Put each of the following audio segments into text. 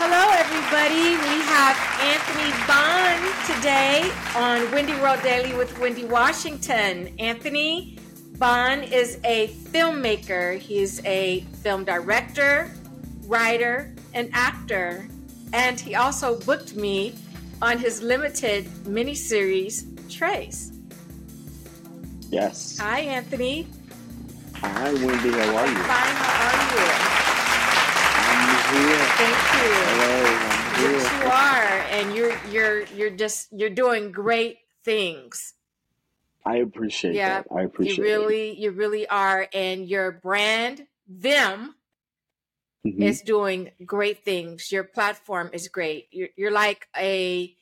Hello, everybody. We have Anthony Bawn today on Windi World Daily with Windi Washington. Anthony Bawn is a filmmaker, he's a film director, writer, and actor. And he also booked me on his limited miniseries, Trace. Yes. Hi, Anthony. Hi, Windi. How are you? Fine. How are you? Here. Thank you. Hello. Yes, you are, and you're you're you're just you're doing great things. I appreciate Yeah, that. I appreciate you really you really are, and your brand Vim. Mhm. is doing great things. Your platform is great. You're you're like a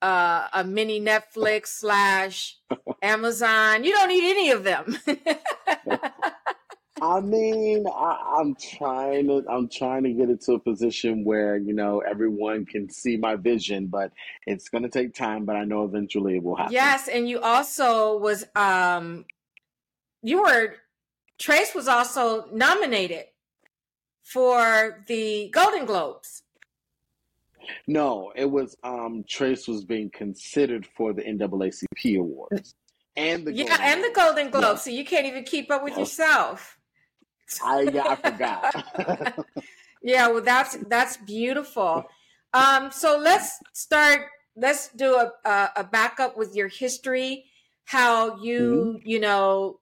uh, a mini Netflix slash Amazon. You don't need any of them. I mean, I, I'm trying to. I'm trying to get it to a position where you know everyone can see my vision, but it's going to take time. But I know eventually it will happen. yes, and you also was um you were Trace was also nominated for the Golden Globes. No, it was. Um, Trace was being considered for the NAACP awards and the Yeah, Golden and the Globes. Golden Globes. Yeah. So you can't even keep up with Oh. yourself. I I forgot. Yeah, well, that's that's beautiful. Um, so let's start. Let's do a, a a backup with your history. How you you know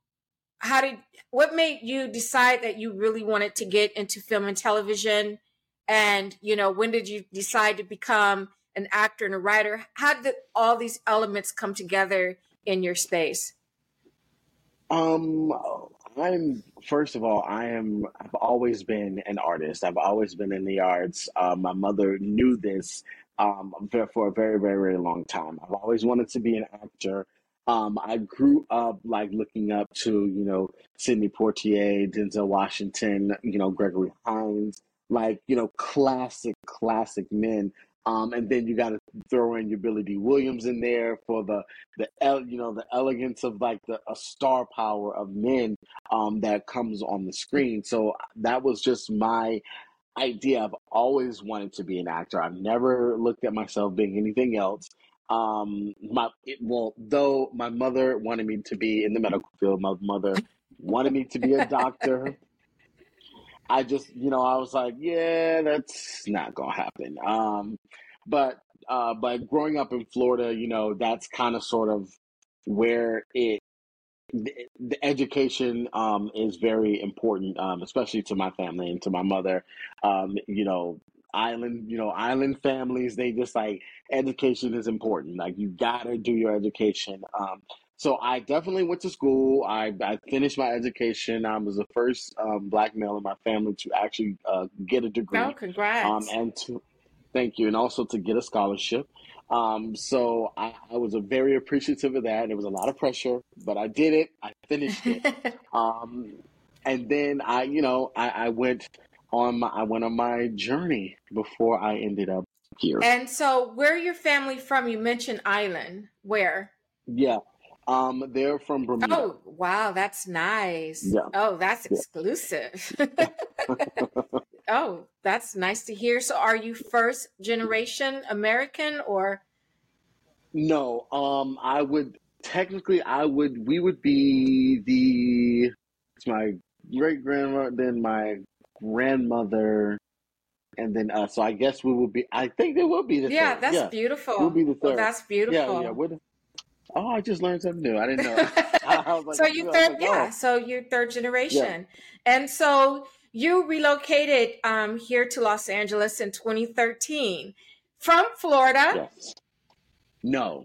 how did what made you decide that you really wanted to get into film and television, and you know when did you decide to become an actor and a writer? How did all these elements come together in your space? Um, I'm first of all, I am. I've always been an artist. I've always been in the arts. Uh, my mother knew this um, for a very, very, very long time. I've always wanted to be an actor. Um, I grew up like looking up to you know Sidney Poitier, Denzel Washington, you know Gregory Hines, like you know classic, classic men. Um, and then you got to throw in your Billy Dee Williams in there for the the you know the elegance of like the a star power of men um, that comes on the screen. So that was just my idea. I've always wanted to be an actor. I've never looked at myself being anything else. Um, my it, well, though my mother wanted me to be in the medical field. My mother wanted me to be a doctor. I just, you know, I was like, yeah, that's not gonna happen. Um, but uh, but growing up in Florida, you know, that's kind of sort of where it the, the education um, is very important, um, especially to my family and to my mother. Um, you know, island, you know, island families, they just like education is important. Like you gotta do your education. Um, so I definitely went to school. I, I finished my education. I was the first um, black male in my family to actually uh, get a Oh, degree um, congrats! and to thank you, and also to get a scholarship. Um, so I, I was a very appreciative of that. It was a lot of pressure, but I did it. I finished it. Um, and then I, you know, I, I went on my I went on my journey before I ended up here. and so, where are your family from? You mentioned island. Where? Yeah. Um, they're from Bermuda. Oh, wow, that's nice. Yeah. Oh, that's Yeah. exclusive. oh, that's nice to hear. So, are you first generation American or? No, um, I would technically I would we would be the it's my great grandma, then my grandmother, and then us. So I guess we would be. I think they will be the Yeah, third. that's Yeah, beautiful. we'll be the Well, third. that's Yeah, beautiful. yeah. We're the, oh, I just learned something new. I didn't know. I like, so you third, like, yeah. oh, So you're third yeah. generation, and so you relocated um, here to Los Angeles in 2013 from Florida. Yes. No,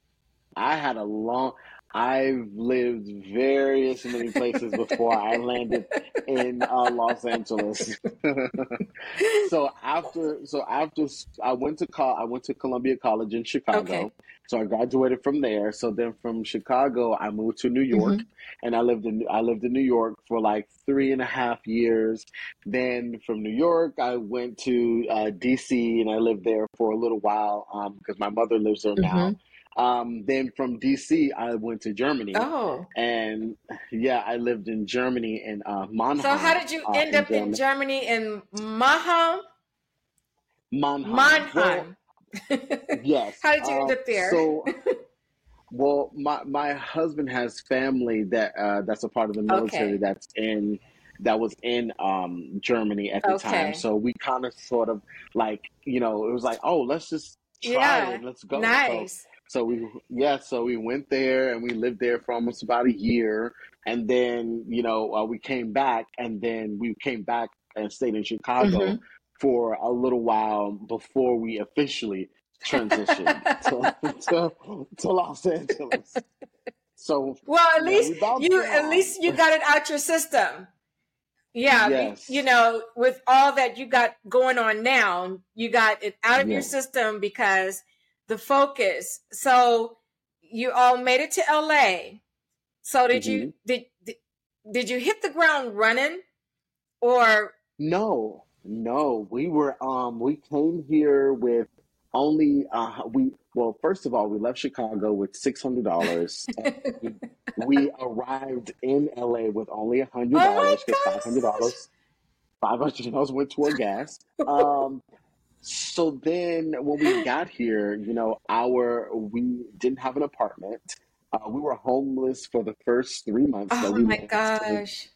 I had a long. I've lived various many places before I landed in uh, Los Angeles. so after, so after I went to col, I went to Columbia College in Chicago. Okay. So I graduated from there. So then from Chicago, I moved to New York, hmm and I lived in I lived in New York for like three and a half years. Then from New York, I went to uh, DC, and I lived there for a little while um, because my mother lives there hmm now. Um, then from DC, I went to Germany, Oh, and yeah, I lived in Germany in uh, so how did you uh, end in up in Germany. Germany in Mannheim? Mannheim. Mannheim. Well, yes. How did you end uh, up there? So, well, my my husband has family that uh, that's a part of the military okay. that's in that was in um, Germany at the time. So we kind of sort of like you know it was like oh let's just try Yeah. it let's go. Nice. so we yeah so we went there and we lived there for almost about a year and then you know uh, we came back and then we came back and stayed in Chicago hmm for a little while before we officially transitioned to, to, to Los Angeles. So Well, at yeah, least we you at least you got it out your system. Yeah, be- you Yes. know, with all that you got going on now, you got it out of your system because the focus. So you all made it to LA. So did hmm you did did, did you hit the ground running or No, no, we were um we came here with only uh we well first of all we left Chicago with six hundred dollars we, we arrived in LA with only a hundred Oh my dollars because five hundred gosh. dollars five hundred dollars went toward gas. Um so then when we got here, you know, our we didn't have an apartment. Uh, we were homeless for the first three months Oh we my gosh.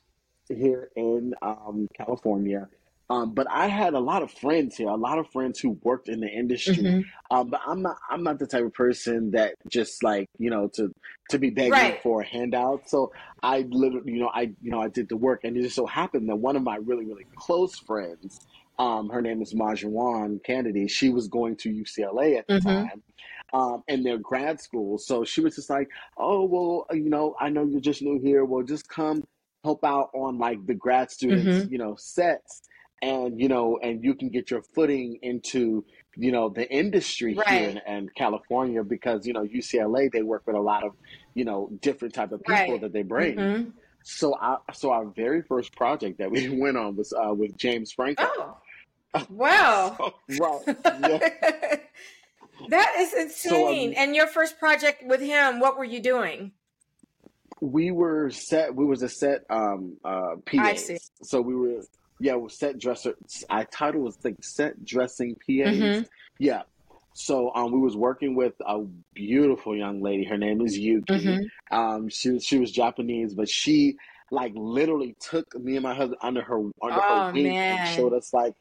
here in um, California. Um, but I had a lot of friends here, a lot of friends who worked in the industry. hmm Um, but I'm not, I'm not the type of person that just like, you know, to, to be begging Right. for a handout. So I literally, you know, I, you know, I did the work and it just so happened that one of my really, really close friends, um, her name is Majuan Kennedy. She was going to UCLA at the hmm time, um, in their grad school. So she was just like, oh, well, you know, I know you're just new here. Well, just come help out on like the grad students, hmm you know, sets and, you know, and you can get your footing into, you know, the industry here in, in California because, you know, UCLA, they work with a lot of, you know, different type of people Right. that they bring. hmm So I, so our very first project that we went on was uh, with James Franco. Oh, wow. Right. Yeah. That is So insane. um, And your first project with him, what were you doing? we were set. We was a set um uh I see. So we were yeah, we set dresser. I title was like set dressing PAs. hmm Yeah. So um, we was working with a beautiful young lady. Her name is Yuki. hmm Um, she was she was Japanese, but she like literally took me and my husband under her under her Oh wing and showed us like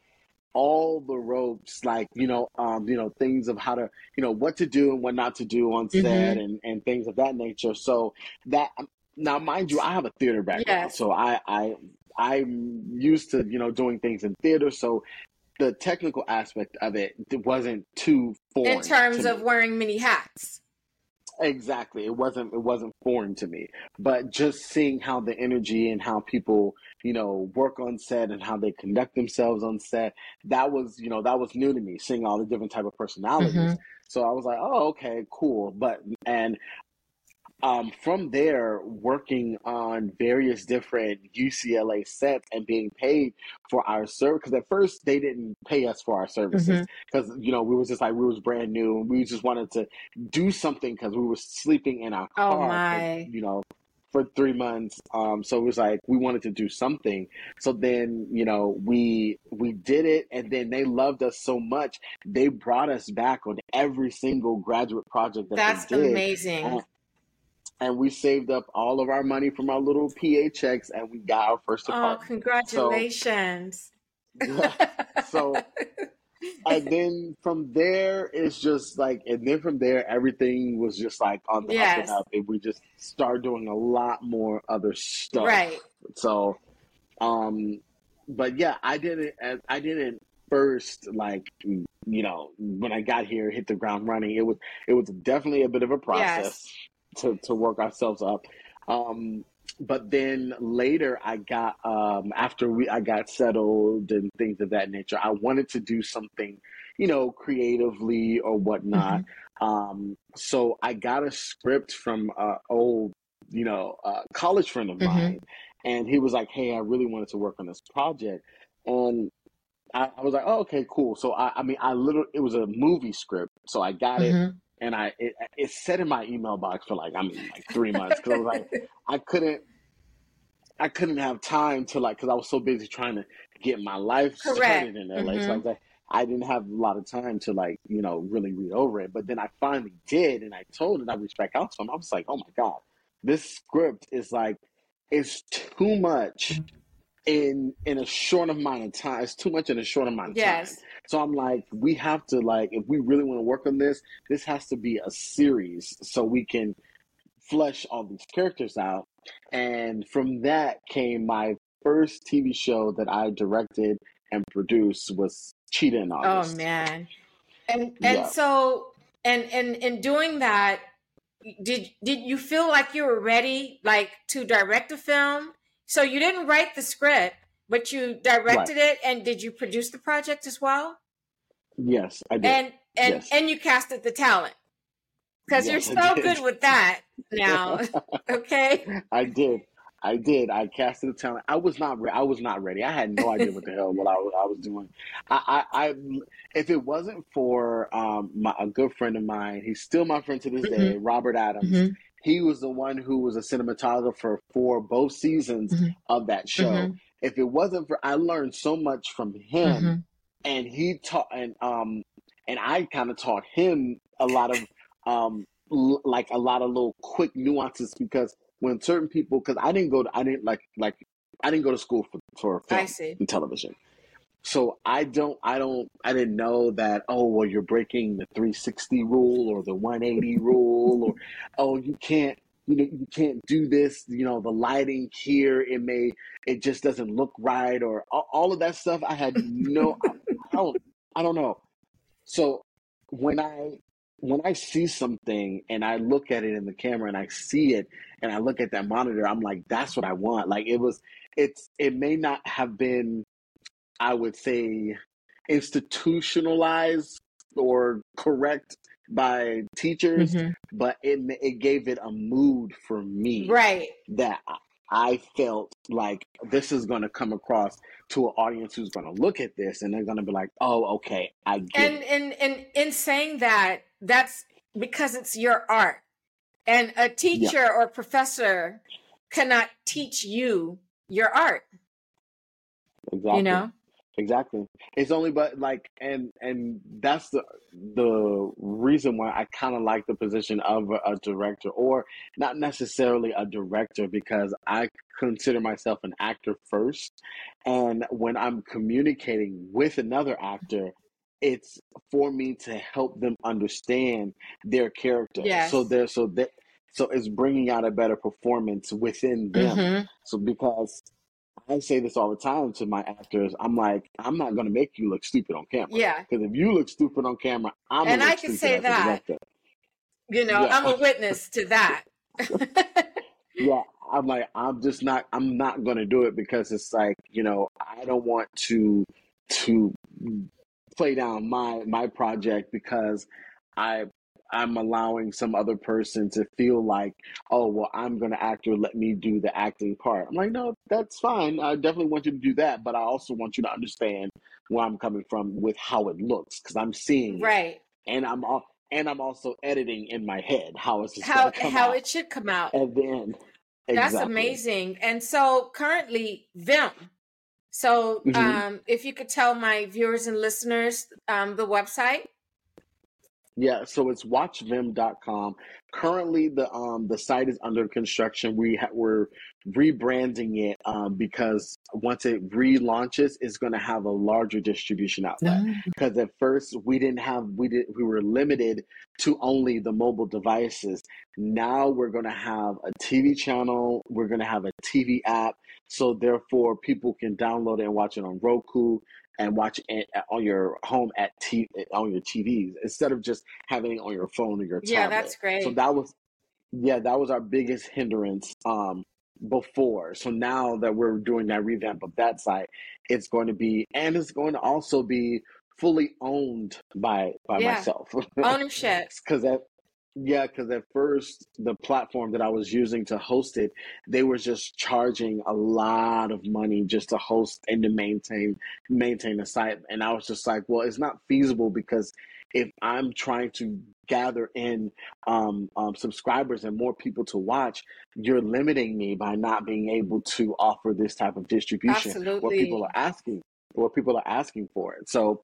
all the ropes, like you know, um, you know, things of how to, you know, what to do and what not to do on set hmm and and things of that nature. So that um, now, mind you, I have a theater background, so I I I'm used to you know doing things in theater, so the technical aspect of it wasn't too In foreign to terms of wearing many hats. Exactly. It wasn't it wasn't foreign to me. But just seeing how the energy and how people, you know, work on set and how they conduct themselves on set, that was, you know, that was new to me, seeing all the different type of personalities. hmm So I was like, oh, okay, cool. But and um, from there, working on various different UCLA sets and being paid for our service. Because at first they didn't pay us for our services because you know we was just like we was brand new and we just wanted to do something because we were sleeping in our Oh car my. you know for three months. Um, so it was like we wanted to do something. So then you know we we did it, and then they loved us so much they brought us back on every single graduate project that they That's amazing. And, and we saved up all of our money from our little PA checks and we got our first Oh, apartment. So, congratulations. yeah. So, and then from there, it's just like, and then from there, everything was just like on the up and Yes. up. And we just started doing a lot more other stuff. Right. So, um, but yeah, I didn't, I didn't first like, you know, when I got here, hit the ground running. It was, it was definitely a bit of a process Yes. To, to work ourselves up. Um, but then later I got, um, after we, I got settled and things of that nature, I wanted to do something, you know, creatively or whatnot. hmm Um, so I got a script from a old, you know, uh, college friend of hmm mine, and he was like, "Hey, I really wanted to work on this project," and I, I was like, "Oh, okay, cool." So I, I mean, I literally, it was a movie script, so I got it, hmm and I it, it sat in my email box for like, I mean, like three months because I was like, I couldn't, I couldn't have time to like, because I was so busy trying to get my life Correct. started in LA. So I hmm was like, I didn't have a lot of time to like, you know, really read over it. But then I finally did, and I told and I reached back out to him. I was like, oh my god, this script is like, it's too much in in a short amount of time. It's too much in a short amount of yes. time. So I'm like, we have to like, if we really want to work on this, this has to be a series so we can flesh all these characters out. And from that came my first TV show that I directed and produced was Cheetah in Oh man. And and Yeah. so and and in doing that, did did you feel like you were ready like to direct a film? So you didn't write the script, but you directed it and did you produce the project as well? Yes, I did. And and Yes. and you casted the talent. Because Yes, you're so good with that now. okay? I did. I did. I casted the talent. I was not. Re- I was not ready. I had no idea what the hell what I was, I was doing. I, I, I, if it wasn't for um, my, a good friend of mine, he's still my friend to this day, Robert Adams. Mhm. He was the one who was a cinematographer for both seasons Mhm. of that show. If it wasn't for, I learned so much from him, Mhm. and he taught, and um, and I kind of taught him a lot of um, l- like a lot of little quick nuances because when certain people, because I didn't go to, I didn't like like I didn't go to school for for film I see. and television. So I don't, I don't, I didn't know that. Oh, well, you're breaking the 360 rule or the 180 rule, or oh, you can't, you know, you can't do this. You know, the lighting here, it may, it just doesn't look right, or all, of that stuff. I had no, I, I don't, I don't know. So when I when I see something and I look at it in the camera and I see it and I look at that monitor, I'm like, that's what I want. Like it was, it's, it may not have been, I would say, institutionalized or correct by teachers, Mhm. but it it gave it a mood for me Right. that I felt like this is going to come across to an audience who's going to look at this and they're going to be like, oh, okay, I get And it. and and in saying that, that's because it's your art. And a teacher or professor cannot teach you your art, Exactly. you know? Exactly. It's only but like and and that's the the reason why I kind of like the position of a, a director or not necessarily a director because I consider myself an actor first and when I'm communicating with another actor it's for me to help them understand their character. Yes. So they're so that so it's bringing out a better performance within them. Mhm. So because I say this all the time to my actors, I'm like, I'm not going to make you look stupid on camera. Yeah. Because if you look stupid on camera, I'm And I can say that. You know, Yeah. I'm a witness to that. Yeah, I'm like, I'm just not, I'm not going to do it because it's like, you know, I don't want to to play down my my project because I I'm allowing some other person to feel like, oh well, I'm gonna act or let me do the acting part. I'm like, no, that's fine. I definitely want you to do that, but I also want you to understand where I'm coming from with how it looks because I'm seeing it, right. and I'm al- and I'm also editing in my head how it's How come how out, it should come out. and then That's exactly. amazing. And so currently Vim. So Mhm. um if you could tell my viewers and listeners um the website. Yeah, so it's watchvim.com. Currently, the um the site is under construction. We ha- we're rebranding it um because once it relaunches, it's going to have a larger distribution outlet. Because at first we didn't have we did we were limited to only the mobile devices. Now we're going to have a TV channel. We're going to have a TV app. So therefore, people can download it and watch it on Roku and watch it on your home at t- on your TVs instead of just having it on your phone or your tablet. Yeah, that's great. So that was yeah, that was our biggest hindrance um before. So now that we're doing that revamp of that site, it's going to be and it's going to also be fully owned by by Yeah. myself. Ownership. Cuz at yeah, because at first the platform that I was using to host it, they were just charging a lot of money just to host and to maintain maintain the site, and I was just like, well, it's not feasible because if I'm trying to gather in um, um, subscribers and more people to watch, you're limiting me by not being able to offer this type of distribution Absolutely. people are asking, where people are asking for it. So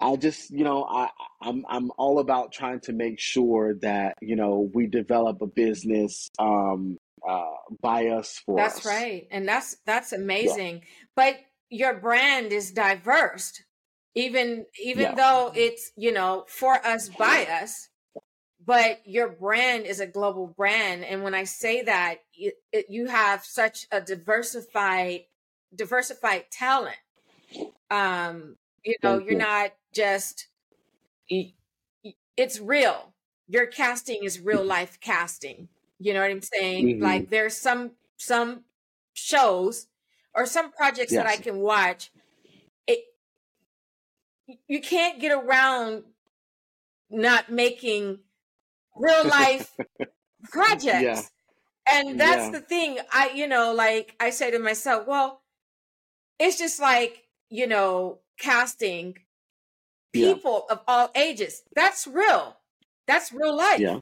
I just, you know, I, I'm I'm all about trying to make sure that you know we develop a business um, uh, by us for That's us. right. And that's that's Yeah, amazing. But your brand is diverse. Even even yeah, though it's, you know, for us by us, but your brand is a global brand and when I say that, you have such a diversified diversified talent. Um, you know, thank you're you. not just it's real. Your casting is real life casting. You know what I'm saying? hmm Like there's some some shows or some projects that I can watch. It you can't get around not making real life yeah, projects. And that's yeah, the thing. I you know, like I say to myself, well, it's just like, you know, casting yeah, people of all ages. That's real. That's real life. yeah,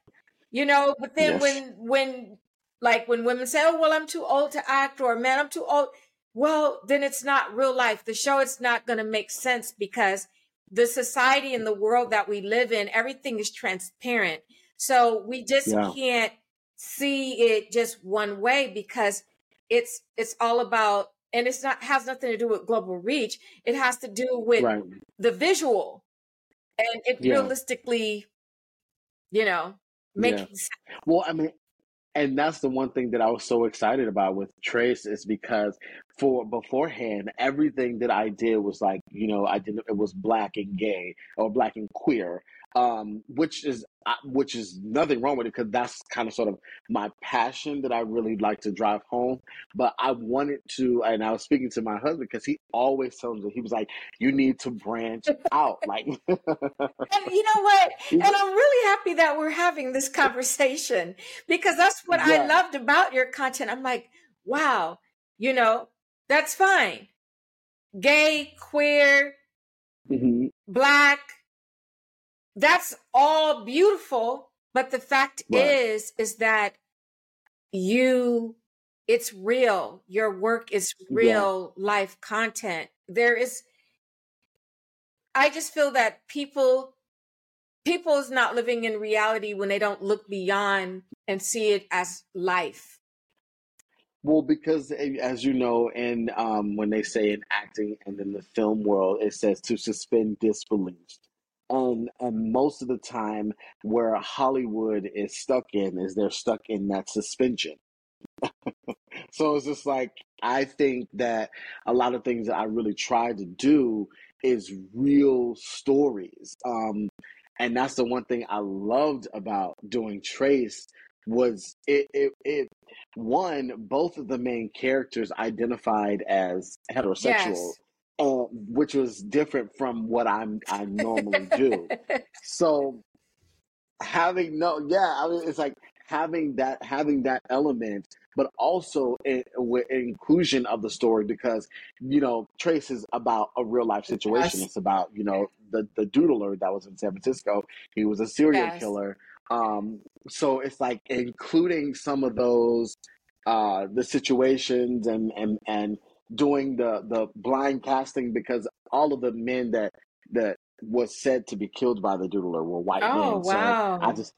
You know, but then yes, when when like when women say, "Oh, well, I'm too old to act," or "Man, I'm too old," well, then it's not real life. The show is not going to make sense because the society and the world that we live in, everything is transparent. So we just yeah, can't see it just one way because it's it's all about and it's not has nothing to do with global reach. It has to do with right, the visual and it yeah, realistically, you know, yeah. sense. Well, I mean, And that's the one thing that I was so excited about with Trace is because for beforehand, everything that I did was like, you know, I didn't, it was black and gay or black and queer, um, which is, uh, which is nothing wrong with it because that's kind of sort of my passion that I really like to drive home. But I wanted to, and I was speaking to my husband because he always tells me, he was like, you need to branch out. Like, And you know what? And I'm really happy that we're having this conversation because that's what I loved about your content. I'm like, wow, you know, that's fine. Gay, queer, hmm black, that's all beautiful. But the fact right, is, is that you, it's real. Your work is yeah. real life content. There is, I just feel that people people is not living in reality when they don't look beyond and see it as life. Well, because eh, as you know, in um, when they say in acting and in the film world, it says to suspend disbelief. And and most of the time, where Hollywood is stuck in is they're stuck in that suspension. So it's just like I think that a lot of things that I really try to do is real stories. Um, and that's the one thing I loved about doing Trace was it it, it one both of the main characters identified as heterosexual, Yes. Uh, which was different from what I'm I normally do. So having no yeah i mean it's like having that having that element but also in, with inclusion of the story because you know trace is about a real life situation yes. it's about you know the the doodler that was in san francisco he was a serial Yes. killer um so it's like including some of those uh the situations and and and doing the the blind casting because all of the men that that was said to be killed by the doodler were white Oh, men so I just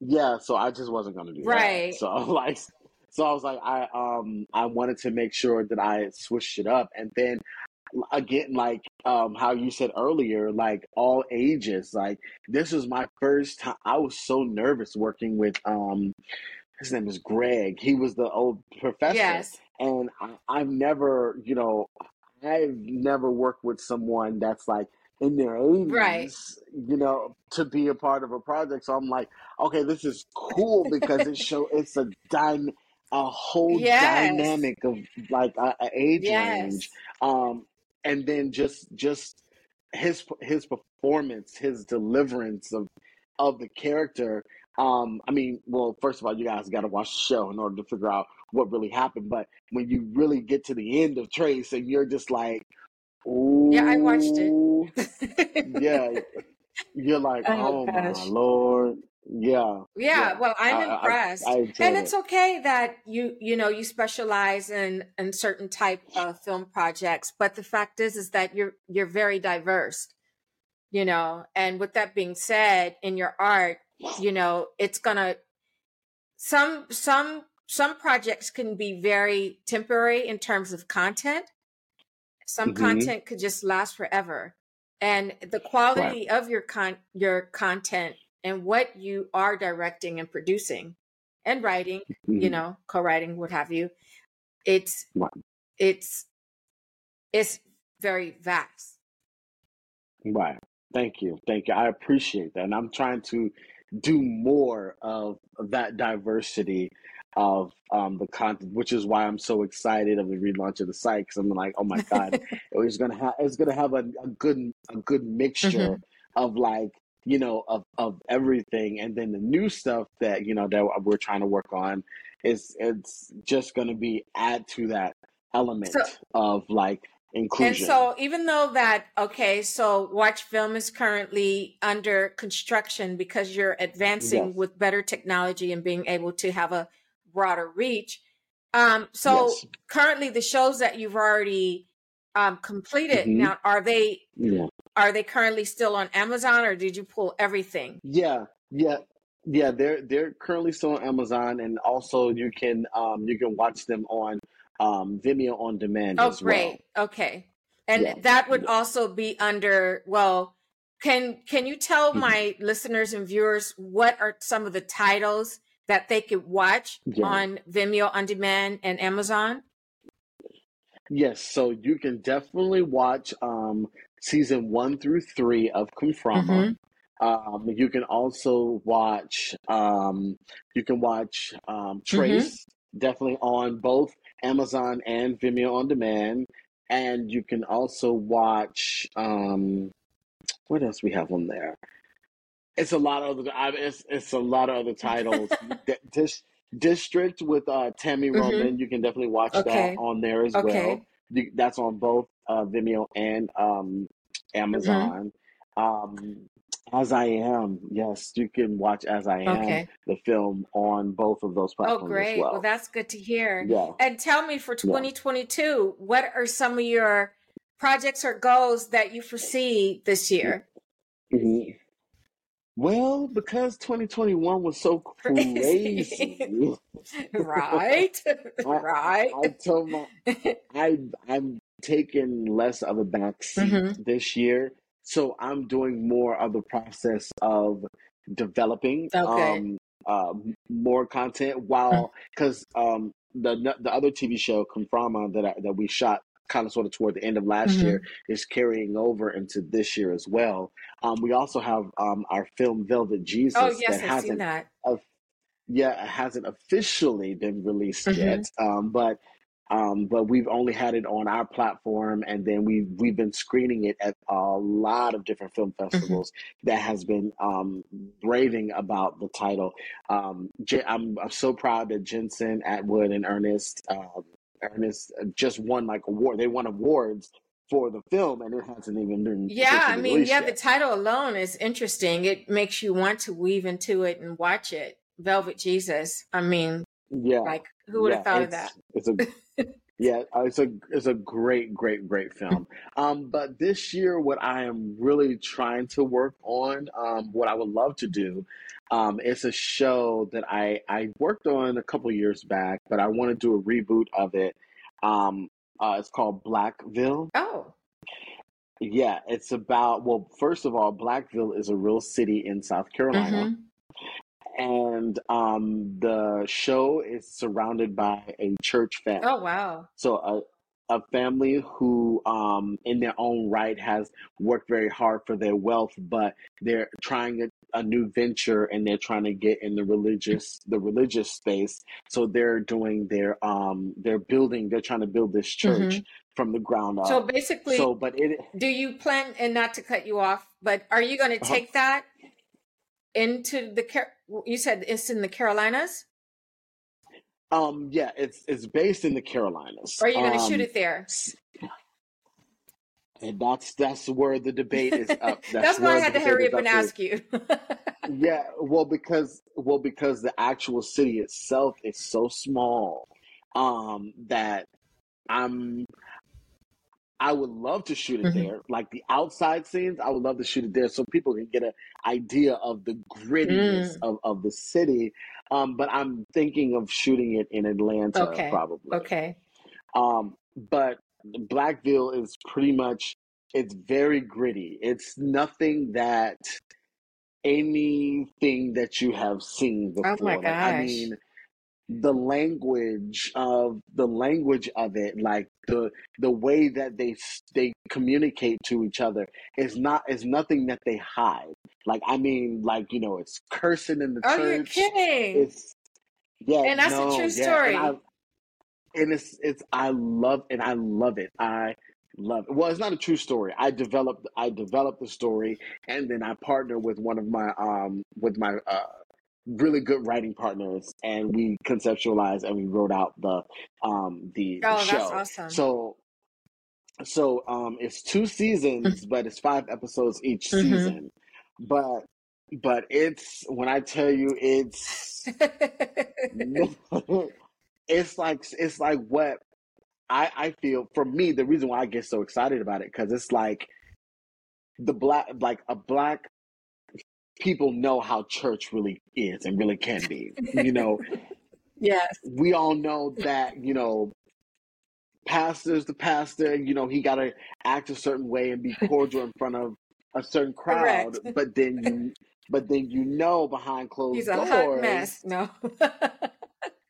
yeah, so I just wasn't gonna do that. Right. So like so I was like I um I wanted to make sure that I switched it up and then again like um how you said earlier like all ages like this was my first time I was so nervous working with um his name is Greg. He was the old professor, Yes. And I, I've never, you know, I've never worked with someone that's like in their Right. eighties, you know, to be a part of a project. So I'm like, okay, this is cool because it show it's a dyn a whole Yes. dynamic of like a, a age range, Yes. um, and then just just his his performance, his deliverance of of the character um, I mean, well, first of all, you guys got to watch the show in order to figure out what really happened. But when you really get to the end of Trace, and you're just like, Yeah, I watched it. Yeah," you're like, Oh "Oh my lord." Yeah, Yeah, yeah. well, I I'm I, I I impressed. And it's it. okay that you you know, you specialize in in certain type of film projects, but the fact is is that you're you're very diverse. you know and with that being said in your art you know it's gonna some some some projects can be very temporary in terms of content some Mm-hmm. content could just last forever and the quality of your con your content and what you are directing and producing and writing you Mhm. know co-writing what have you it's Right. it's it's very vast Right. Thank you. Thank you. I appreciate that. And I'm trying to do more of that diversity of um, the content, which is why I'm so excited of the relaunch of the site because I'm like, oh my God, it's gonna have it's gonna have a, a good a good mixture of like you know of of everything, and then the new stuff that you know that we're trying to work on is it's just gonna be add to that element So- of like inclusion. And so, even though that, okay, so Watch Vim is currently under construction because you're advancing Yes. with better technology and being able to have a broader reach. Um, so, Yes. currently, the shows that you've already um, completed Mhm. now are they yeah. are they currently still on Amazon or did you pull everything? Yeah, yeah, yeah. They're they're currently still on Amazon, and also you can um you can watch them on um Vimeo on demand Oh, as well. Okay. And Yeah. that would also be under, well, can can you tell Mhm. my listeners and viewers what are some of the titles that they could watch Yeah. on Vimeo on demand and Amazon? Yes, so you can definitely watch um season one through three of Conframa. Um, you can also watch um you can watch um Trace definitely on both Amazon and Vimeo on demand, and you can also watch um what else we have on there. It's a lot of other. I, it's it's a lot of other titles. Dis, District with uh, Tammy Mhm. Roman. You can definitely watch Okay. that on there as Okay. well. You, that's on both uh, Vimeo and um, Amazon. Um, as I am, yes, you can watch As I Am, Okay. the film, on both of those platforms. Oh, great. well. Well, that's good to hear. yeah. And tell me for 2022, what are some of your projects or goals that you foresee this year? Mhm. Well, because 2021 was so Crazy. right? right. I told my I I'm taking less of a back seat Mhm. this year, so I'm doing more of the process of developing Okay. um uh, more content while because um the the other TV show Conframa that I, that we shot kind of sort of toward the end of last Mhm. year is carrying over into this year as well. Um, we also have um our film Velvet Jesus Oh, yes, that I've seen hasn't that. yeah, it hasn't officially been released Mhm. yet. Um, but um, but we've only had it on our platform, and then we we've been screening it at a lot of different film Mm-hmm. festivals that has been um, raving about the title. Um, J- I'm I'm so proud that Jensen Atwood and Ernest um, Ernest just won like award. They won awards for the film, and it hasn't even been Yeah, I mean, yeah, the title alone is interesting. It makes you want to weave into it and watch it. Velvet Jesus. I mean, Yeah. like, who would have thought of that? It's a yeah, uh, it's a it's a great, great, great film. Um, but this year, what I am really trying to work on, um, what I would love to do, um, it's a show that I I worked on a couple years back, but I want to do a reboot of it. Um, uh, it's called Blackville. Oh, Yeah, it's about well, first of all, Blackville is a real city in South Carolina mhm. And um, the show is surrounded by a church family. oh, wow. So a a family who, um, in their own right, has worked very hard for their wealth, but they're trying a, a new venture and they're trying to get in the religious the religious space. So they're doing their um they're building they're trying to build this church from the ground up. So basically, So, but it do you plan, and not to cut you off, but are you going to Uh-huh. take that into the, you said it's in the Carolinas? um yeah it's it's based in the Carolinas. Are you going to shoot Um, it there? And that's that's where the debate is up. That's, why I had to hurry up and up is- ask you. Yeah, well, because well, because the actual city itself is so small, um, that I'm I would love to shoot it Mhm. there. Like the outside scenes, I would love to shoot it there so people can get an idea of the grittiness Mm. of, of the city. Um, but I'm thinking of shooting it in Atlanta Okay. probably. Okay. Um, but Blackville is pretty much it's very gritty. It's nothing that anything that you have seen before. Oh my Like I gosh. mean, the language of the language of it, like the the way that they they communicate to each other is not is nothing that they hide. Like I mean, like you know, it's cursing in the Oh, you're church. kidding. It's yeah, And that's a true yeah, and I story. and it's it's I love and I love it. I love it. Well, it's not a true story. I developed I developed the story and then I partner with one of my um with my uh really good writing partners and we conceptualized and we wrote out the um the, Oh, that's show. awesome. So so um it's two seasons, but it's five episodes each Mhm. season. But but it's when I tell you it's it's like it's like what I I feel for me the reason why I get so excited about it because it's like the black like a black people know how church really is and really can be. You know, yes. we all know that you know pastor's the pastor. You know, he got to act a certain way and be cordial in front of a certain crowd, Correct. but then you but then you know behind closed He's a doors hot mess. No.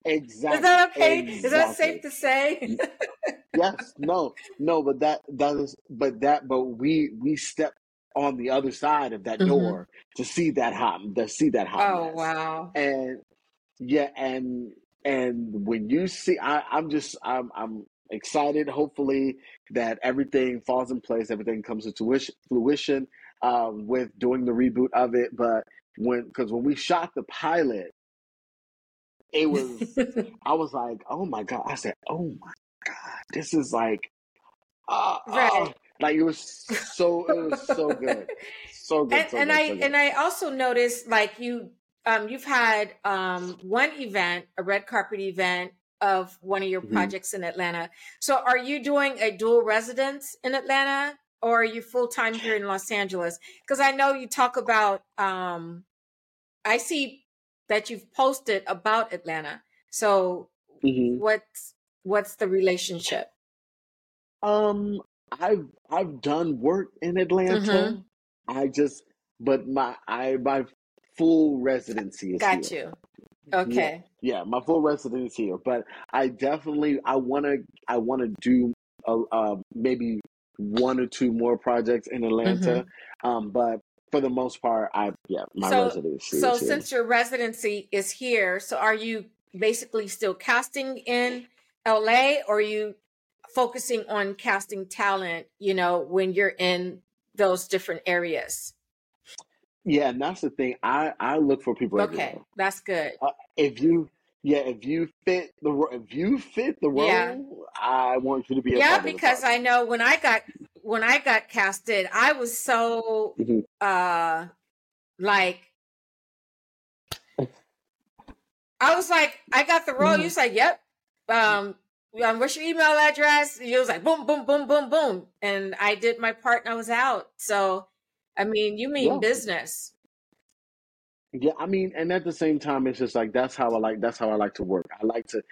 exactly Is that okay? Is that safe to say? yes no no but that that is but that but we we step on the other side of that Mhm. door to see that hot to see that hot Oh, mess wow. and yeah and and when you see I, i'm just i'm i'm excited hopefully that everything falls in place everything comes to tuition, fruition um, with doing the reboot of it but when because when we shot the pilot it was I was like, oh my god! I said, oh my god, this is like, uh, uh, Right. Like it was so it was so good, so good, and so and good, I so good. and I also noticed like you um you've had um one event, a red carpet event of one of your Mhm. projects in Atlanta. So are you doing a dual residence in Atlanta or are you full time here in Los Angeles? Because I know you talk about um I see that you've posted about Atlanta. So Mhm. what's what's the relationship? Um, I've I've done work in Atlanta. Mhm. I just, but my I my full residency is Got here. you. Okay. Yeah, my full residency here. But I definitely I want to I want to do a, uh, maybe one or two more projects in Atlanta. Um, but for the most part, I yeah, my So residency so since your residency is here, so are you basically still casting in LA or are you focusing on casting talent, you know, when you're in those different areas? Yeah, and that's the thing. I I look for people Okay, everywhere. that's good. Uh, if you yeah, if you fit the if you fit the Yeah. role, I want you to be Yeah, part of the because I know when I got when I got casted, I was so Mhm. uh like I was like, I got the role. You was like, yep. Um, um, what's your email address? And You was like, boom, boom, boom, boom, boom, and I did my part and I was out. So, I mean, you mean Yeah. business? Yeah, I mean, and at the same time, it's just like that's how I like that's how I like to work. I like to,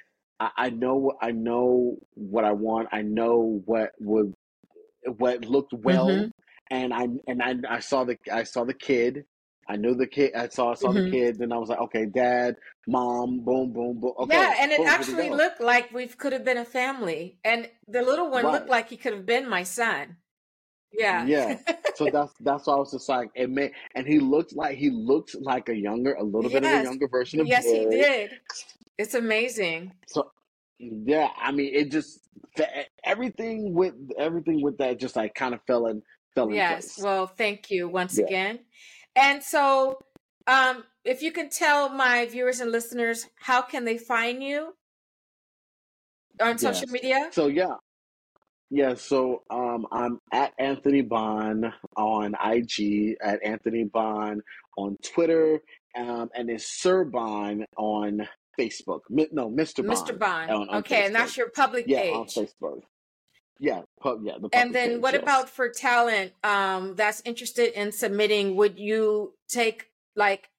I, I know I know what I want. I know what would what looked well, Mhm. and I and I I saw the I saw the kid. I knew the kid. I saw saw the Mhm. kid. Then I was like, okay, dad, mom, boom, boom, boom. Yeah, and it boom, actually looked like we could have been a family, and the little one looked like he could have been my son. Yeah. Yeah. So that's that's why I was just like it may and he looked like he looked like a younger, a little bit of a younger version of Yes, he did. It's amazing. So yeah, I mean it just everything with everything with that just like kind of fell in fell in Yes. place. Well, thank you once Yeah. again. And so, um, if you can tell my viewers and listeners, how can they find you on social media? So yeah. Yeah, so um I'm at Anthony Bawn on IG, at Anthony Bawn on Twitter, um and it's Sir Bawn on Facebook. Mi- No, Mr. Bawn. Mr. Bawn on, on Okay, and that's your public Yeah, on. Facebook. Yeah, pub, yeah. The and then page, what yes. about for talent um, that's interested in submitting? Would you take like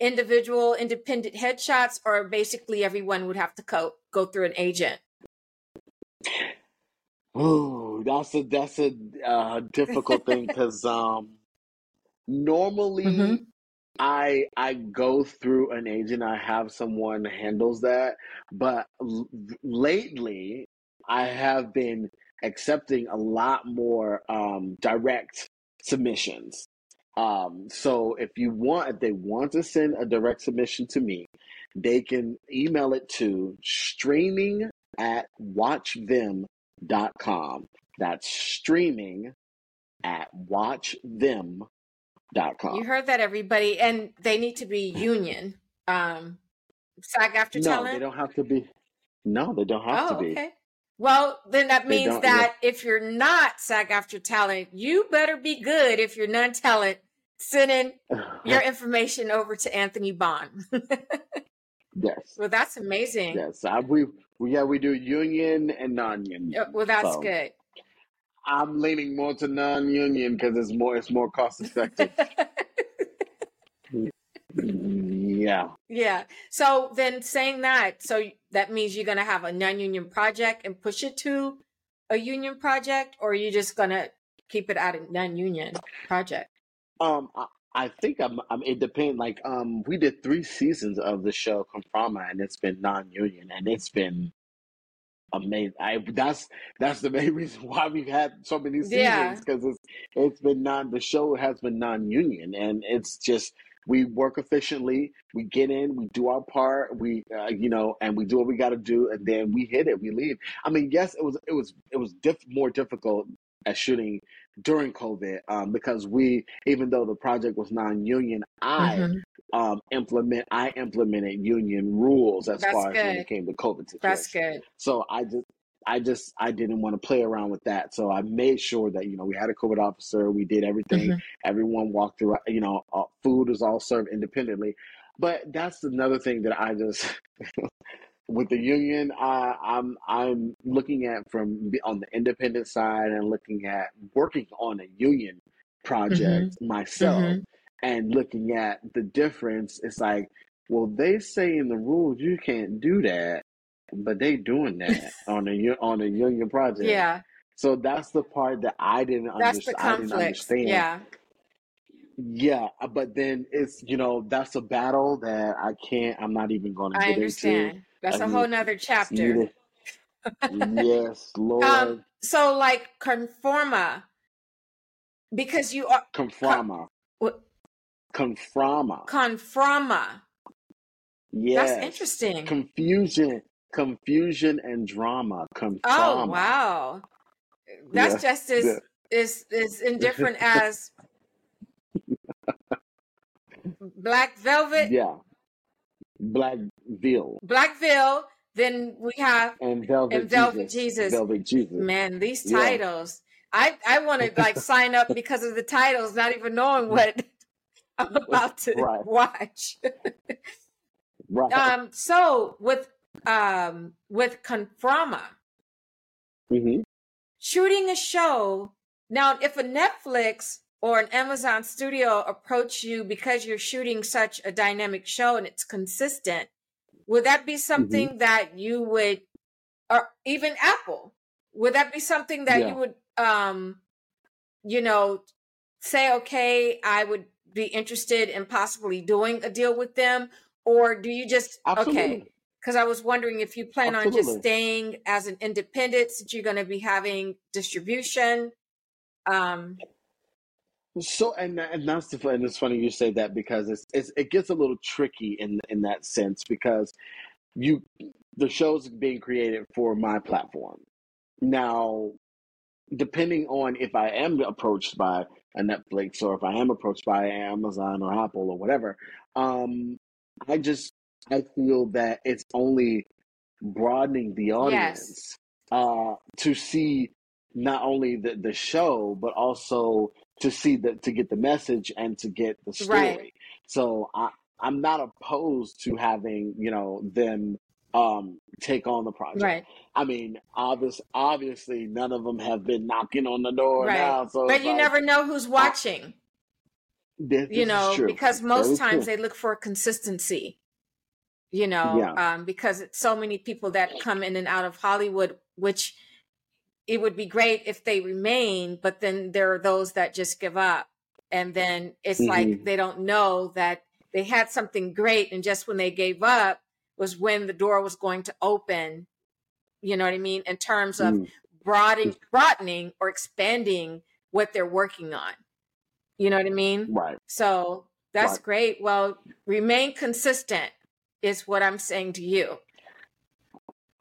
individual independent headshots, or basically everyone would have to go go through an agent? Oh, that's a that's a uh, difficult thing because um, normally hmm I I go through an agent. I have someone handles that, but l- lately I have been accepting a lot more um, direct submissions. Um, so if you want, if they want to send a direct submission to me, they can email it to streaming at watchvim.com. That's streaming at watchvim.com. You heard that, everybody, and they need to be union. Um, SAG-AFTRA No, they don't have to be. No, they don't have to Oh, be. okay. Well, then that means that if you're not SAG-AFTRA talent, you better be good if you're non talent sending your information over to Anthony Bawn. yes, well, that's amazing. yes. I, we, we yeah we do union and non-union. Uh, Well, that's So good. I'm leaning more to non-union because it's more it's more cost effective. yeah. yeah. So then saying that, so that means you're going to have a non union project and push it to a union project, or you're you just going to keep it at a non union project? Um, I, I think I'm, I'm. It depends. Like, um, we did three seasons of the show Conframa, and it's been non-union, and it's been amazing. I that's that's the main reason why we've had so many seasons because it's it's been non. The show has been non-union, and it's just we work efficiently. We get in, we do our part, we uh, you know, and we do what we got to do, and then we hit it. We leave. I mean, yes, it was it was it was diff- more difficult at shooting during COVID um, because we, even though the project was non-union, I Mhm. um, implement I implemented union rules as That's far as when it came to COVID That's good. So I just I just I didn't want to play around with that. So I made sure that you know we had a COVID officer. We did everything. Mhm. Everyone walked through. You know, uh, food was all served independently. But that's another thing that I just with the union. I, I'm I'm looking at from on the independent side and looking at working on a union project myself Mhm. and looking at the difference. It's like, well, they say in the rules you can't do that, but they doing that on a on a union project. Yeah. So that's the part that I didn't That's the understand. I didn't conflict. understand. Yeah. Yeah, uh, but then it's you know that's a battle that I can't. I'm not even going to I get into. understand. That's I a mean, whole nother chapter. Yes, Lord. Um, so like conforma, because you are Conframa. what- Conframa. conframa. Yes. That's interesting. Confusion. Confusion and drama. Oh wow, that's Yeah, just as yeah. is is indifferent as Black Velvet, Yeah. Black Veil Black Veil. Then we have and Velvet And Velvet Jesus. Jesus. Velvet Jesus. man these Yeah. titles. I I want to like sign up because of the titles, not even knowing what I'm about to Right. watch. Right. um, so with um with Conframa, hmm shooting a show now if a netflix or an amazon studio approach you because you're shooting such a dynamic show and it's consistent would that be something that you would or even apple would that be something that Yeah. you would um you know say okay i would be interested in possibly doing a deal with them or do you just Absolutely. okay because I was wondering if you plan on just staying as an independent since you're going to be having distribution. Um, So and and that's the and it's funny you say that because it's, it's it gets a little tricky in in that sense because you the show's being created for my platform. Now, depending on if I am approached by a Netflix or if I am approached by Amazon or Apple or whatever, um, I just I feel that it's only broadening the yes, audience uh, to see not only the, the show but also to see the to get the message and to get the right. story. So I I'm not opposed to having you know them um, take on the project. Right. I mean, obvious, obviously, none of them have been knocking on the door Right. now. So But you like, never know who's watching, this, you this know, because most times they look for consistency, you know, Yeah. um, because it's so many people that come in and out of Hollywood, which it would be great if they remain, but then there are those that just give up. And then it's like Mhm. they don't know that they had something great. And just when they gave up was when the door was going to open, you know what I mean? In terms of Mm, broadening, broadening or expanding what they're working on. You know what I mean? right. So that's Right. great. Well, remain consistent is what I'm saying to you.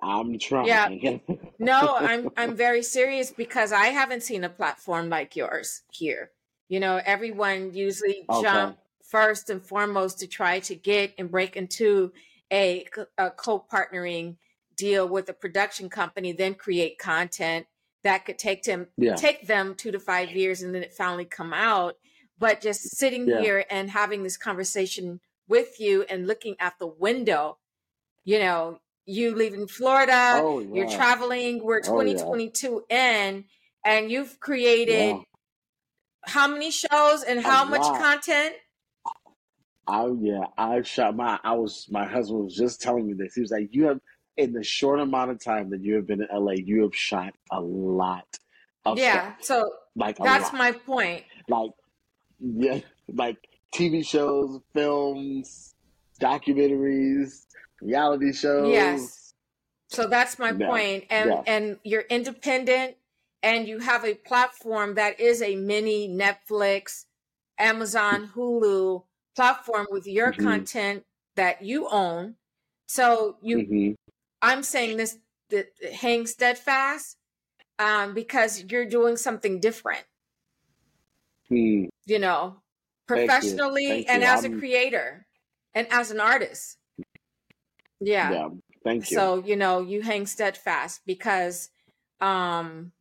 I'm trying. Yeah. No, I'm I'm very serious because I haven't seen a platform like yours here. You know, everyone usually Okay. jump first and foremost to try to get and break into a, a co-partnering deal with a production company, then create content that could take them yeah. take them two to five years and then it finally come out. But just sitting Yeah. here and having this conversation with you and looking at the window, you know, you leaving Florida, Oh, you're traveling, we're Oh, yeah. 2022 in, and you've created Yeah. how many shows and how much content? Oh yeah, I shot my. I was. My husband was just telling me this. He was like, "You have, in the short amount of time that you have been in LA, you have shot a lot of Yeah. stuff. So Like that's my point. like yeah, like TV shows, films, documentaries, reality shows. Yes. So that's my point. And and you're independent and you have a platform that is a mini Netflix, Amazon, Hulu platform with your Mhm. content that you own. So you hmm I'm saying this that hang steadfast um, because you're doing something different, Hmm. you know, Thank you. professionally Thank and you. as a I'm- creator and as an artist. Yeah. Yeah. Thank you. So, you know, you hang steadfast because um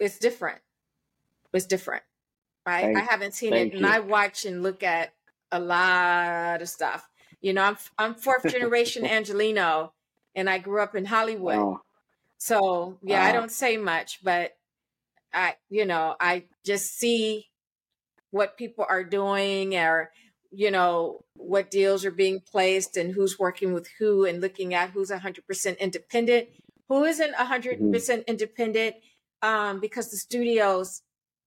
it's different. It's different. Right? I haven't seen thank it and. I watch and look at a lot of stuff. You know, I'm I'm fourth generation Angeleno and I grew up in Hollywood. Oh, So, yeah, I Ah. don't say much, but I you know, I just see what people are doing or you know what deals are being placed and who's working with who and looking at who's 100% independent who isn't 100% Mm-hmm. independent um, because the studios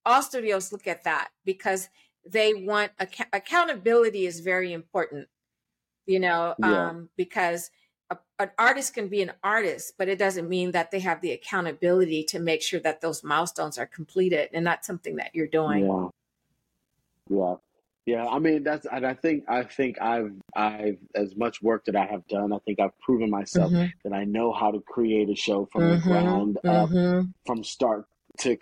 all studios look at that because they want acc- accountability is very important you know Yeah. um, because a, an artist can be an artist but it doesn't mean that they have the accountability to make sure that those milestones are completed and that's something that you're doing yeah. Yeah. Yeah. I mean, that's, and I think, I think I've, I've, as much work that I have done, I think I've proven myself Mhm, that I know how to create a show from the mhm, ground up, mhm. from start to,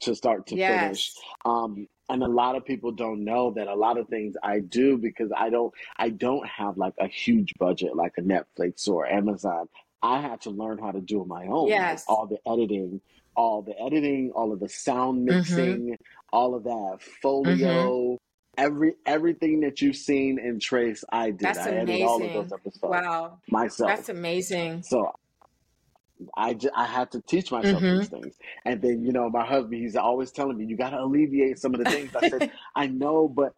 to start to finish. Um, and a lot of people don't know that a lot of things I do because I don't I don't have like a huge budget like a Netflix or Amazon. I had to learn how to do it my own. Yes all the editing, all the editing, all of the sound hmm mixing, all of that foley, every everything that you've seen in Trace, I did. that's I edited all of those amazing episodes wow myself. that's amazing So I just, I had to teach myself hmm these things. And then, you know, my husband, he's always telling me, you got to alleviate some of the things. I said, I know, but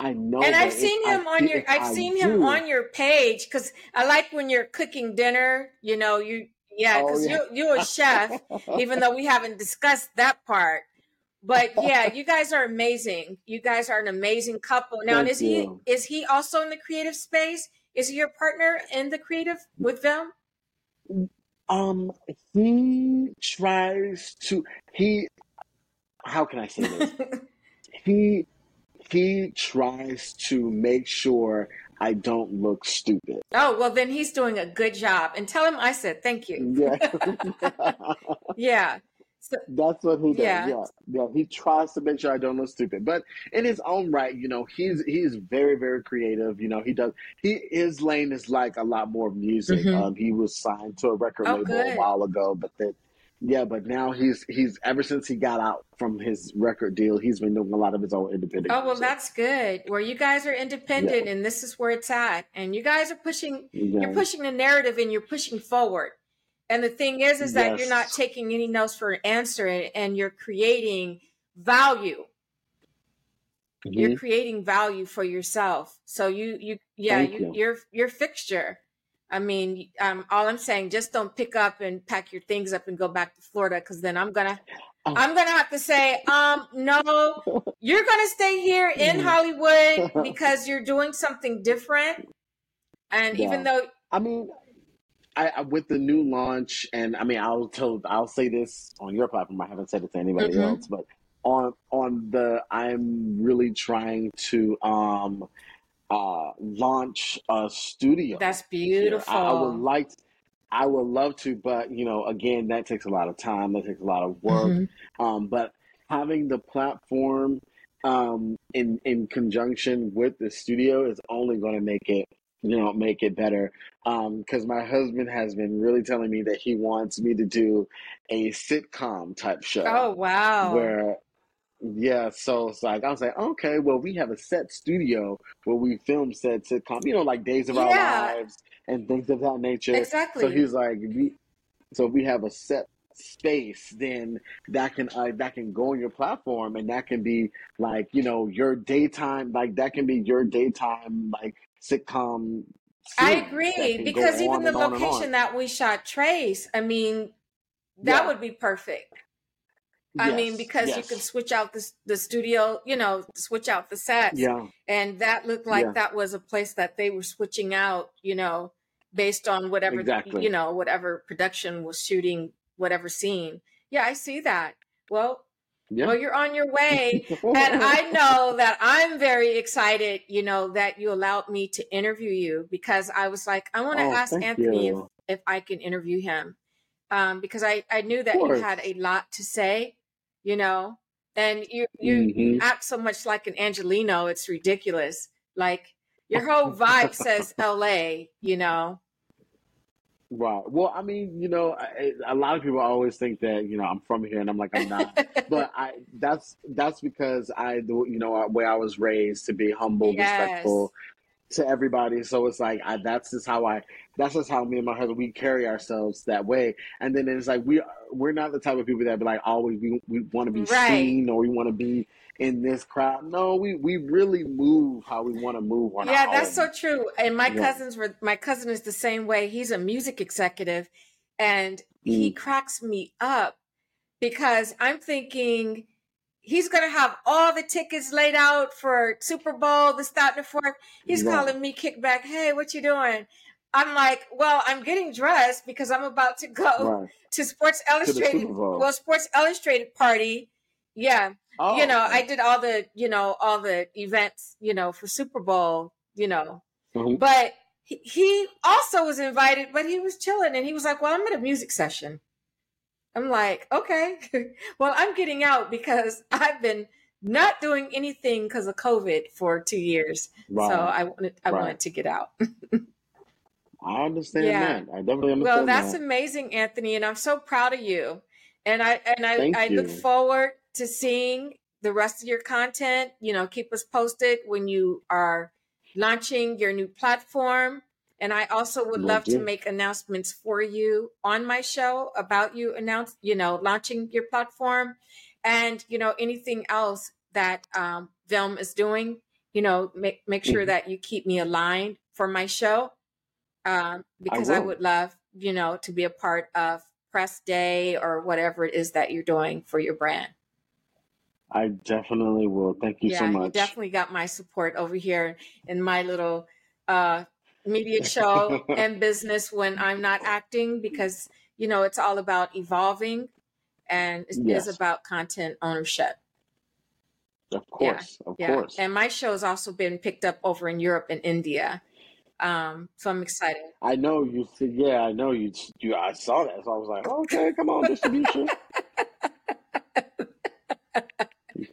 I know, And I've seen I him on your I've I seen him on your page because I like when you're cooking dinner, you know, you yeah, oh because yeah. you you're a chef, even though we haven't discussed that part. But yeah, you guys are amazing. You guys are an amazing couple. Now, is he is he also in the creative space? Is he your partner in the creative with them? Um, he tries to, he, how can I say this? He, he tries to make sure I don't look stupid. oh, well then he's doing a good job. And tell him I said thank you. Yeah. Yeah. So That's what he does. yeah. Yeah, yeah. He tries to make sure I don't look stupid, but in his own right, you know, he's he's very very creative. You know, he does. He his lane is like a lot more music. hmm Um, he was signed to a record Oh, label a while ago, but then Yeah, but now he's he's ever since he got out from his record deal, he's been doing a lot of his own independent. Oh well, music. that's good. Where you guys are independent, yeah. and this is where it's at, and you guys are pushing. Yeah. You're pushing the narrative, and you're pushing forward. And the thing is, is that yes. you're not taking any notes for an answer, and you're creating value. Mm-hmm. You're creating value for yourself. So you, you, yeah, you, you. you're you're fixture. I mean, um, all I'm saying, just don't pick up and pack your things up and go back to Florida, because then I'm gonna, oh. I'm gonna have to say, um, no, you're gonna stay here in mm-hmm. Hollywood because you're doing something different. And yeah. even though, I mean, I, I, with the new launch, and I mean, I'll tell, I'll say this on your platform. I haven't said it to anybody mm-hmm. else, but on on the, I'm really trying to um uh, launch a studio. That's beautiful. I, I, would like, I would love to, but you know, again, that takes a lot of time. That takes a lot of work. Mm-hmm. Um, but having the platform um, in in conjunction with the studio is only going to make it you know make it better because um, my husband has been really telling me that he wants me to do a sitcom type show oh wow where yeah, so it's like I was like, okay, well, we have a set studio where we film set sitcom, you know, like Days of Our Lives and things of that nature. Exactly. So he's like, we, so we have a set space, then that can uh, that can go on your platform, and that can be like you know your daytime, like that can be your daytime like sitcom. I agree because even the location that we shot Trace, I mean, that yeah. would be perfect. I yes, mean, because yes. you can switch out the the studio, you know, switch out the sets. Yeah. And that looked like yeah. that was a place that they were switching out, you know, based on whatever, exactly. you know, whatever production was shooting, whatever scene. Yeah, I see that. Well, yeah. well, you're on your way. and I know that I'm very excited, you know, that you allowed me to interview you because I was like, I want to oh, ask Anthony if, if I can interview him. Um, because I, I knew that you had a lot to say you know and you you mm-hmm. act so much like an angeleno it's ridiculous like your whole vibe says la you know Right. Well, I mean, you know, I, a lot of people always think that you know I'm from here, and I'm like I'm not. but I that's that's because I, do you know, where I was raised to be humble, yes. respectful, to everybody. So it's like I, that's just how I. That's just how me and my husband we carry ourselves that way. And then it's like we we're not the type of people that be like always we we want to be right. seen or we want to be in this crowd. No, we we really move how we want to move. yeah, that's so true. And my yeah. cousins were my cousin is the same way. He's a music executive, and mm. he cracks me up because I'm thinking he's going to have all the tickets laid out for Super Bowl, this, that, and the fourth. He's yeah. calling me kickback. Hey, what you doing? I'm like, well, I'm getting dressed because I'm about to go right. to Sports Illustrated. To well, Sports Illustrated party. Yeah. Oh, you know. I did all the, you know, all the events, you know, for Super Bowl, you know. Mm-hmm. But he also was invited, but he was chilling and he was like, well, I'm at a music session. I'm like, okay, well, I'm getting out because I've been not doing anything because of COVID for two years. Right. So I wanted, I right. wanted to get out. I understand yeah. that. I definitely understand. Well, that's that. amazing, Anthony, and I'm so proud of you. And I and I, I look forward to seeing the rest of your content. You know, keep us posted when you are launching your new platform. And I also would love to make announcements for you on my show about you announce, you know, launching your platform and, you know, anything else that um, Vim is doing, you know, make, make sure mm-hmm. that you keep me aligned for my show um, because I, I would love, you know, to be a part of press day or whatever it is that you're doing for your brand. I definitely will. Thank you yeah, so much. You definitely got my support over here in my little uh, media show and business when I'm not acting because you know it's all about evolving and it yes. is about content ownership. Of course, yeah, of yeah. course. And my show has also been picked up over in Europe and India. Um, so I'm excited. I know you. Yeah, I know you. You. I saw that, so I was like, okay, come on, distribution.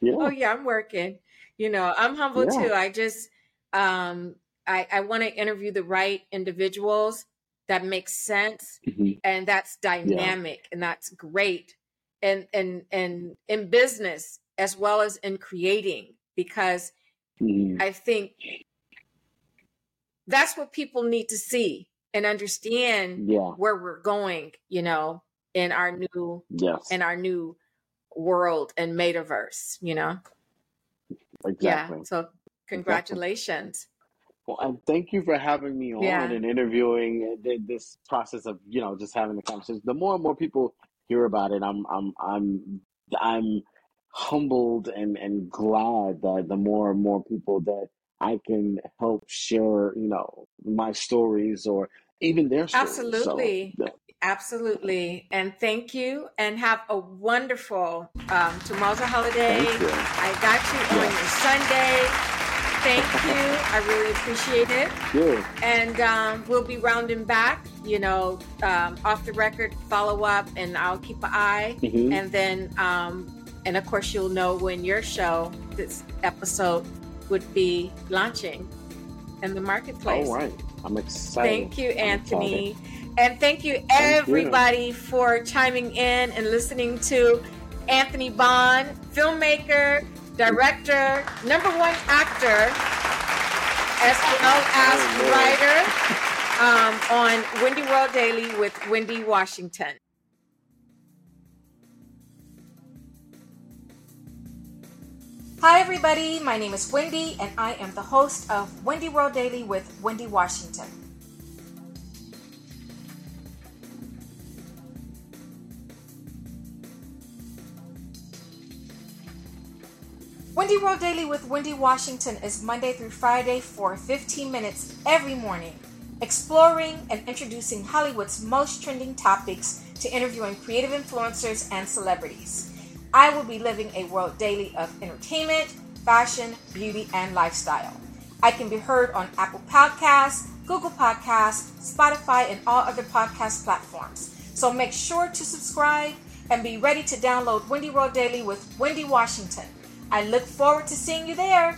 yeah. Oh yeah, I'm working. You know, I'm humble yeah. too. I just um I, I want to interview the right individuals that makes sense mm-hmm. and that's dynamic yeah. and that's great and and and in business as well as in creating because mm-hmm. i think that's what people need to see and understand yeah. where we're going you know in our new yes. in our new world and metaverse you know exactly yeah so congratulations well, and thank you for having me on yeah. and interviewing this process of you know just having the conversation. The more and more people hear about it, I'm I'm I'm I'm humbled and and glad that the more and more people that I can help share, you know, my stories or even their stories. Absolutely. So, yeah. Absolutely. And thank you and have a wonderful um, tomorrow's a holiday. I got you on your Sunday. Thank you. I really appreciate it. Good. And um, we'll be rounding back, you know, um, off the record, follow up, and I'll keep an eye. Mm-hmm. And then, um, and of course, you'll know when your show, this episode, would be launching in the marketplace. All right. I'm excited. Thank you, Anthony. And thank you, everybody, thank you. for chiming in and listening to Anthony Bawn, filmmaker director, number one actor, as well as oh, writer um, on Windi World Daily with Windi Washington. Hi, everybody. My name is Windi, and I am the host of Windi World Daily with Windi Washington. Windi World Daily with Windi Washington is Monday through Friday for 15 minutes every morning, exploring and introducing Hollywood's most trending topics to interviewing creative influencers and celebrities. I will be living a world daily of entertainment, fashion, beauty, and lifestyle. I can be heard on Apple Podcasts, Google Podcasts, Spotify, and all other podcast platforms. So make sure to subscribe and be ready to download Windi World Daily with Windi Washington. I look forward to seeing you there.